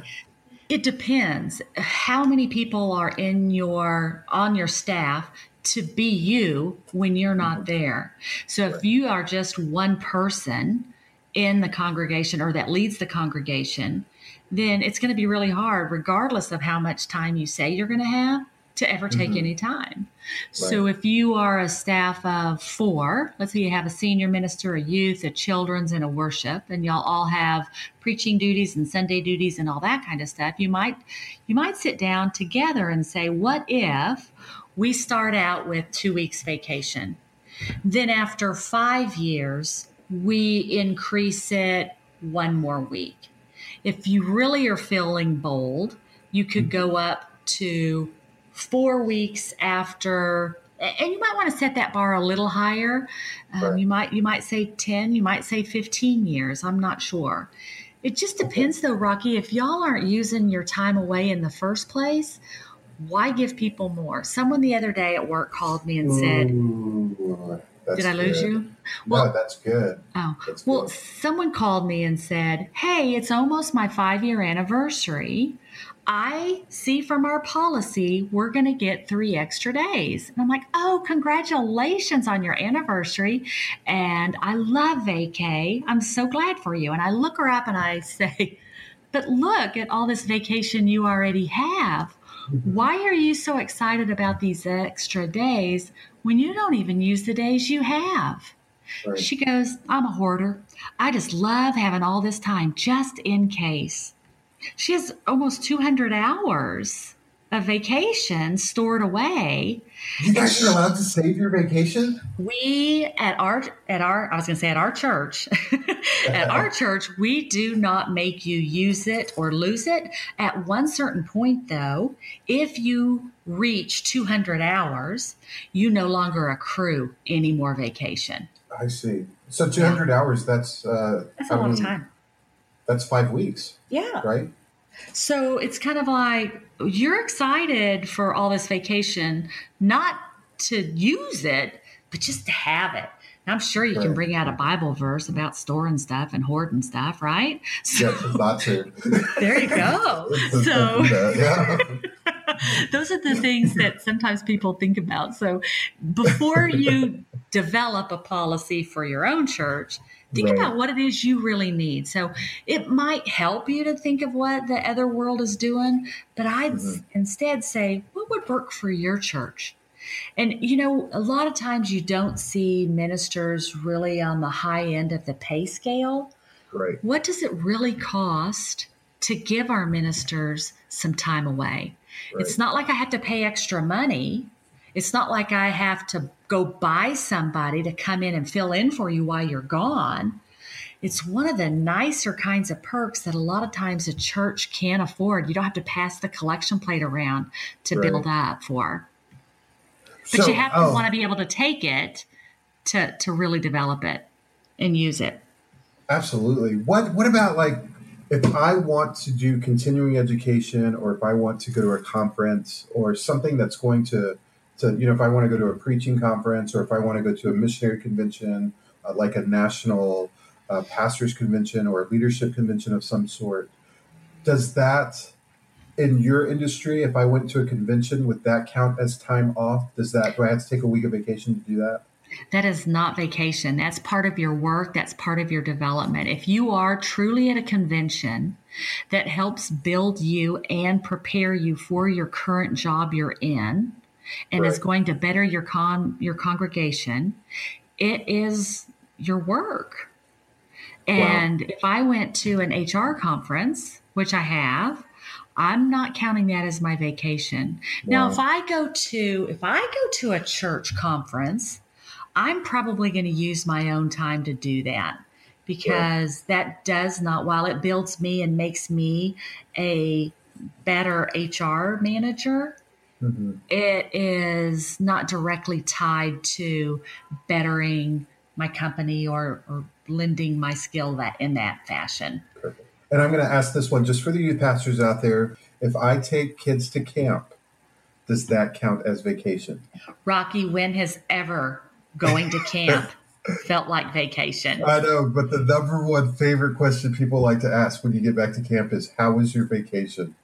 it depends how many people are in your on your staff to be you when you're not mm-hmm. there. So if you are just one person in the congregation or that leads the congregation, then it's going to be really hard, regardless of how much time you say you're going to have, to ever take mm-hmm. any time. Right. So if you are a staff of four, let's say you have a senior minister, a youth, a children's, and a worship, and y'all all have preaching duties and Sunday duties and all that kind of stuff, you might you might sit down together and say, what if we start out with two weeks vacation? Then after five years, we increase it one more week. If you really are feeling bold, you could go up to four weeks after and you might want to set that bar a little higher. Um, you might you might say 10 you might say 15 years i'm not sure. It just depends okay. though rocky if y'all aren't using your time away in the first place why give people more? Someone the other day at work called me and said Ooh, did i lose good. you? Well no, that's good. Oh that's well good. someone called me and said hey it's almost my five year anniversary I see from our policy we're going to get three extra days. And I'm like, oh, congratulations on your anniversary. And I love vacay. I'm so glad for you. And I look her up and I [laughs] say, but look at all this vacation you already have. Mm-hmm. Why are you so excited about these extra days when you don't even use the days you have? Right. She goes, I'm a hoarder. I just love having all this time just in case. She has almost 200 hours of vacation stored away. You guys are allowed to save your vacation? We at our at our I was going to say at our church. [laughs] at our [laughs] church, we do not make you use it or lose it. At one certain point though, if you reach 200 hours, you no longer accrue any more vacation. I see. So 200 yeah. hours that's uh That's a of time. That's 5 weeks. Yeah. Right? So it's kind of like you're excited for all this vacation, not to use it, but just to have it. And I'm sure you right. can bring out a Bible verse about storing stuff and hoarding stuff, right? So, yeah, not to. [laughs] there you go. [laughs] so yeah. [laughs] those are the things that sometimes people think about. So before you develop a policy for your own church, think right. about what it is you really need. So it might help you to think of what the other world is doing, but I'd mm-hmm. instead say, what would work for your church? And you know, a lot of times you don't see ministers really on the high end of the pay scale. Right. What does it really cost to give our ministers some time away? Right. It's not like I have to pay extra money. It's not like I have to go buy somebody to come in and fill in for you while you're gone. It's one of the nicer kinds of perks that a lot of times a church can't afford. You don't have to pass the collection plate around to right. build up for. But so, you have to oh. want to be able to take it to, to really develop it and use it. Absolutely. What What about like if I want to do continuing education, or if I want to go to a conference, or something that's going to to you know, if I want to go to a preaching conference, or if I want to go to a missionary convention, uh, like a national uh, pastors convention or a leadership convention of some sort, does that in your industry, if I went to a convention, would that count as time off? Does that do I have to take a week of vacation to do that? That is not vacation. That's part of your work. That's part of your development. If you are truly at a convention that helps build you and prepare you for your current job you're in and right. is going to better your con your congregation, it is your work. And wow. if I went to an HR conference, which I have, I'm not counting that as my vacation. Wow. Now, if I go to if I go to a church conference, I'm probably going to use my own time to do that because that does not while it builds me and makes me a better HR manager, mm-hmm. it is not directly tied to bettering my company or, or lending my skill that in that fashion. Perfect. And I'm going to ask this one just for the youth pastors out there. If I take kids to camp, does that count as vacation? Rocky, when has ever going to camp [laughs] felt like vacation? I know, but the number one favorite question people like to ask when you get back to camp is, How was your vacation?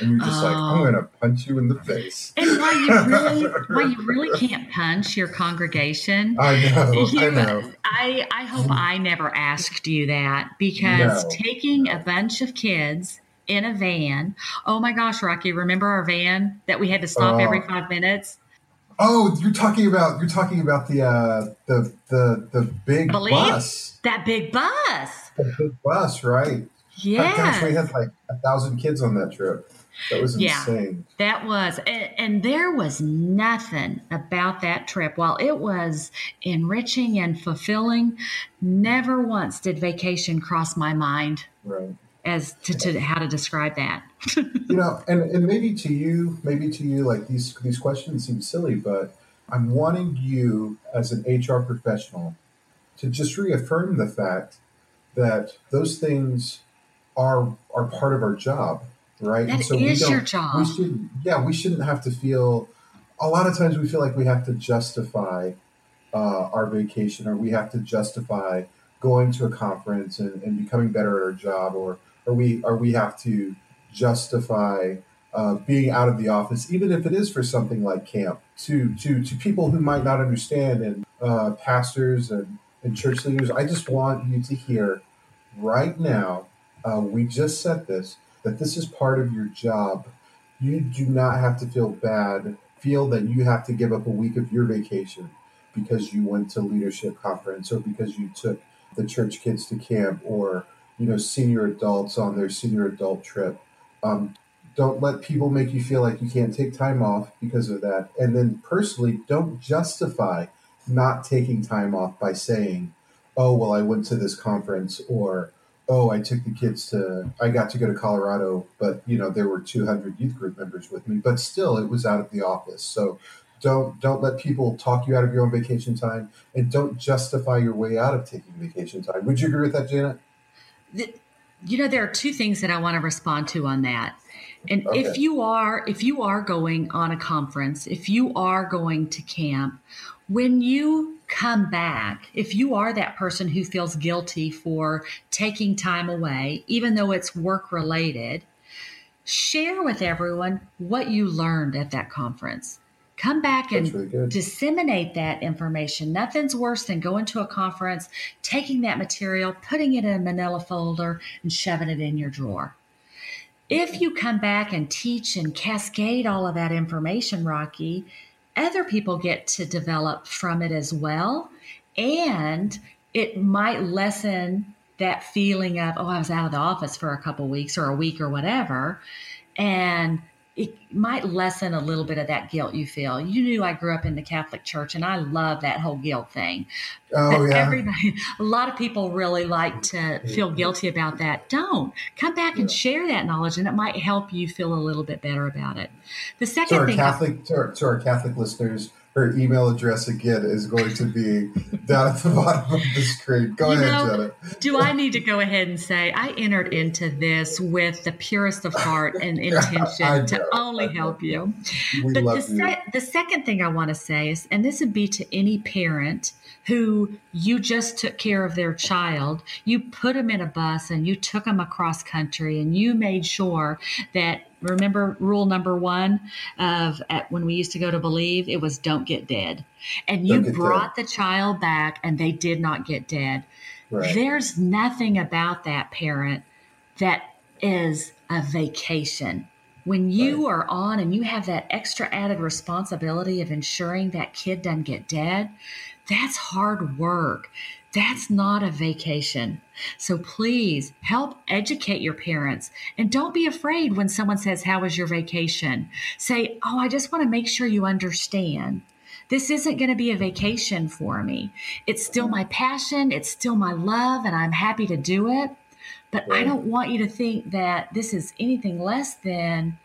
And you're just like, I'm going to oh. punch you in the face. And why you really, why you really [laughs] can't punch your congregation? I know, you, I know. I, I hope I never asked you that because no, taking no. a bunch of kids in a van. Oh my gosh, Rocky! Remember our van that we had to stop uh, every five minutes? Oh, you're talking about you're talking about the uh, the the the big Believe? bus. That big bus. The big bus, right? Yeah. Gosh, we had like a thousand kids on that trip. That was insane. Yeah, that was, and, and, there was nothing about that trip. While it was enriching and fulfilling, never once did vacation cross my mind. Right. As to, to how to describe that. [laughs] you know, and, and maybe to you, maybe to you, like these these questions seem silly, but I'm wanting you as an HR professional to just reaffirm the fact that those things are are part of our job, right? That so is your job. We should, yeah, we shouldn't have to feel. A lot of times, we feel like we have to justify uh, our vacation, or we have to justify going to a conference and, and becoming better at our job, or or we or we have to justify uh, being out of the office, even if it is for something like camp, to to to people who might not understand, and uh, pastors and, and church leaders. I just want you to hear right now uh, we just said this, that this is part of your job. You do not have to feel bad, feel that you have to give up a week of your vacation because you went to leadership conference or because you took the church kids to camp or you know senior adults on their senior adult trip. Um, don't let people make you feel like you can't take time off because of that. And then personally, don't justify not taking time off by saying, "Oh, well, I went to this conference," or oh, I took the kids to, I got to go to Colorado, but you know, there were 200 youth group members with me, but still it was out of the office. So don't, don't let people talk you out of your own vacation time and don't justify your way out of taking vacation time. Would you agree with that, Janet? The, you know, there are two things that I want to respond to on that. And okay. if you are, if you are going on a conference, if you are going to camp, when you come back, if you are that person who feels guilty for taking time away, even though it's work related, share with everyone what you learned at that conference. Come back and really disseminate that information. Nothing's worse than going to a conference, taking that material, putting it in a manila folder, and shoving it in your drawer. If you come back and teach and cascade all of that information, Rocky, other people get to develop from it as well. And it might lessen that feeling of, oh, I was out of the office for a couple weeks or a week or whatever. And it might lessen a little bit of that guilt you feel. You knew I grew up in the Catholic Church, and I love that whole guilt thing. Oh but yeah. Everybody, a lot of people really like to feel mm-hmm. guilty about that. Don't come back and share that knowledge, and it might help you feel a little bit better about it. The second our thing, Catholic, to our, to our Catholic listeners, her email address again is going to be [laughs] down at the bottom of the screen. Go you ahead, know, Jenna. Do I need to go ahead and say I entered into this with the purest of heart and [laughs] intention to only help you? We but the, se- the second thing I want to say is, and this would be to any parent who you just took care of their child, you put them in a bus and you took them across country and you made sure that remember rule number one of at, when we used to go to believe it was don't get dead and you brought dead. the child back and they did not get dead right. there's nothing about that parent that is a vacation when you right. are on and you have that extra added responsibility of ensuring that kid doesn't get dead that's hard work that's not a vacation. So please help educate your parents and don't be afraid when someone says, How was your vacation? Say, Oh, I just want to make sure you understand. This isn't going to be a vacation for me. It's still my passion, it's still my love, and I'm happy to do it. But I don't want you to think that this is anything less than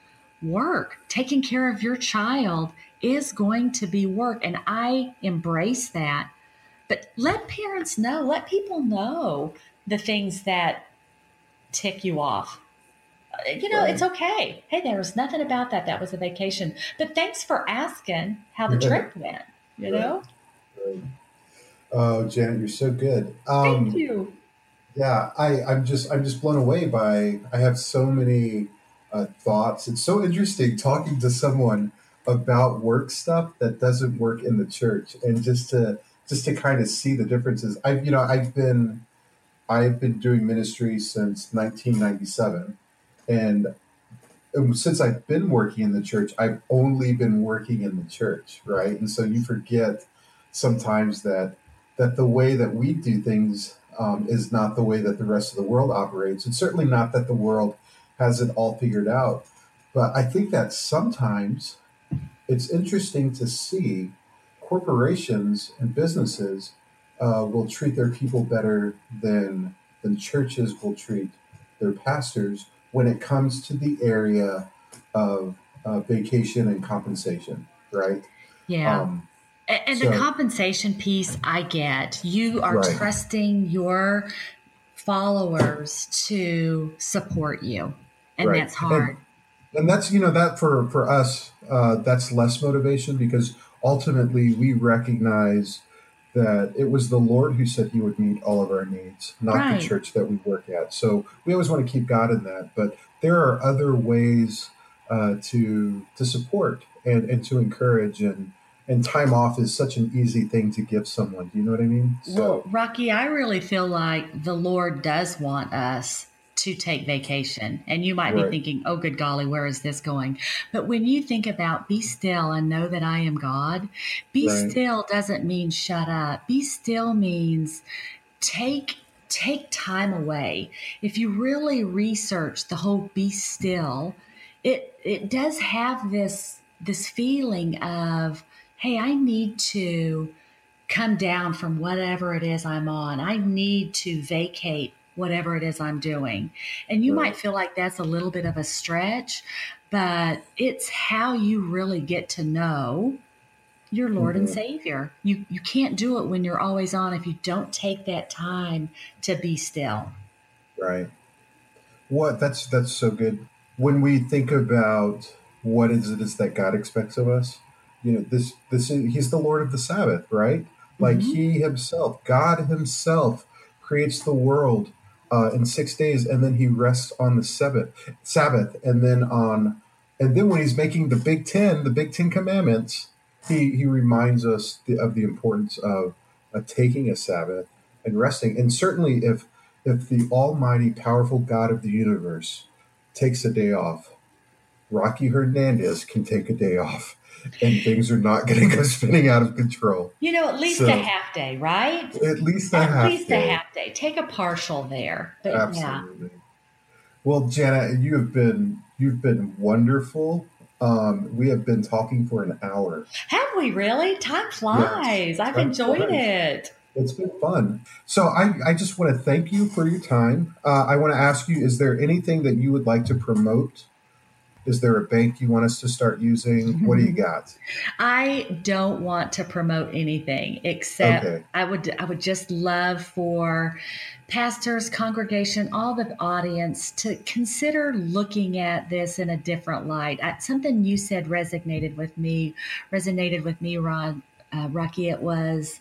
work. Taking care of your child is going to be work. And I embrace that but let parents know, let people know the things that tick you off. Uh, you know, right. it's okay. Hey, there was nothing about that. That was a vacation. But thanks for asking how the trip went, you right. know? Right. Oh, Janet, you're so good. Um, Thank you. Yeah, I, I'm just I'm just blown away by I have so many uh, thoughts. It's so interesting talking to someone about work stuff that doesn't work in the church and just to just to kind of see the differences. I've you know I've been I've been doing ministry since 1997, and since I've been working in the church, I've only been working in the church, right? And so you forget sometimes that that the way that we do things um, is not the way that the rest of the world operates. It's certainly not that the world has it all figured out, but I think that sometimes it's interesting to see corporations and businesses uh, will treat their people better than than churches will treat their pastors when it comes to the area of uh, vacation and compensation, right? Yeah. Um, and so, the compensation piece, I get. You are right. trusting your followers to support you, and right. that's hard. And, and, that's you know that for for us, uh, that's less motivation because ultimately we recognize that it was the Lord who said he would meet all of our needs, not right. the church that we work at. So we always want to keep God in that, but there are other ways uh, to to support and, and to encourage and and time off is such an easy thing to give someone. Do you know what I mean? So, well, Rocky, I really feel like the Lord does want us to take vacation. And you might right. be thinking, oh, good golly, where is this going? But when you think about be still and know that I am God, be right. still doesn't mean shut up. Be still means take take time away. If you really research the whole be still, it it does have this this feeling of, hey, I need to come down from whatever it is I'm on. I need to vacate whatever it is I'm doing. And you right. might feel like that's a little bit of a stretch, but it's how you really get to know your Lord mm-hmm. and Savior. You you can't do it when you're always on if you don't take that time to be still. Right. What that's that's so good. When we think about what is it is that God expects of us, you know, this this he's the Lord of the Sabbath, right? Like mm-hmm. he himself, God himself creates the world uh, in six days, and then he rests on the Sabbath. Sabbath, and then on, and then when he's making the Big Ten, the Big Ten Commandments, he he reminds us the, of the importance of uh, taking a Sabbath and resting. And certainly, if if the Almighty, powerful God of the universe takes a day off, Rocky Hernandez can take a day off and things are not going to go spinning out of control. You know, at least so, a half day, right? At least a at half least day. a half day. Take a partial there. But Absolutely. Yeah. Well, Jana, you have been you've been wonderful. Um, we have been talking for an hour. Have we really? Time flies. Yes, I've enjoyed flies. it. It's been fun. So I, I just want to thank you for your time. Uh, I want to ask you: Is there anything that you would like to promote Is there a bank you want us to start using? What do you got? I don't want to promote anything except Okay. I would I would just love for pastors, congregation, all the audience to consider looking at this in a different light. I, something you said resonated with me, resonated with me, Ron, uh, Rocky. It was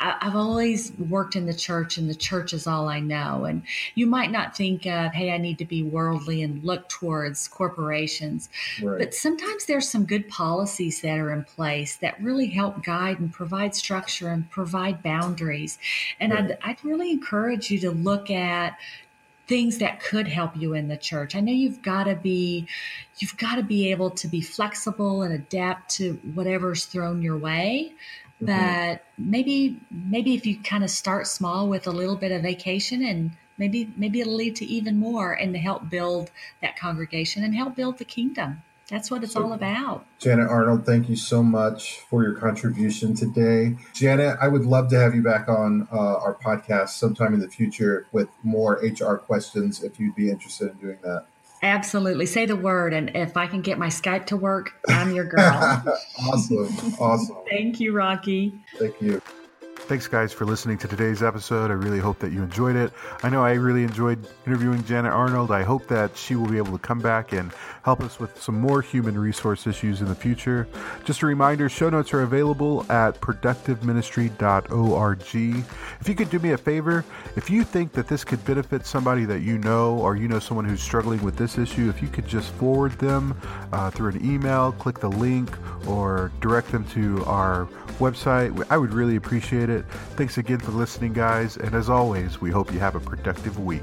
I- I've always worked in the church, and the church is all I know. And you might not think of, hey, I need to be worldly and look towards corporations. Right. But sometimes there's some good policies that are in place that really help guide and provide structure and provide boundaries. And Right. I'd, I'd really encourage you to look at things that could help you in the church. I know you've got to be you've got to be able to be flexible and adapt to whatever's thrown your way. But maybe maybe if you kind of start small with a little bit of vacation and maybe maybe it'll lead to even more and to help build that congregation and help build the kingdom. That's what it's all about. Janet Arnold, thank you so much for your contribution today. Janet, I would love to have you back on uh, our podcast sometime in the future with more HR questions if you'd be interested in doing that. Absolutely. Say the word and if I can get my Skype to work, I'm your girl. [laughs] awesome. Awesome. Thank you, Rocky. Thank you. Thanks, guys, for listening to today's episode. I really hope that you enjoyed it. I know I really enjoyed interviewing Janet Arnold. I hope that she will be able to come back and help us with some more human resource issues in the future. Just a reminder show notes are available at productiveministry.org. If you could do me a favor, if you think that this could benefit somebody that you know, or you know someone who's struggling with this issue, if you could just forward them uh, through an email, click the link, or direct them to our website, I would really appreciate it. Thanks again for listening, guys, and as always, we hope you have a productive week.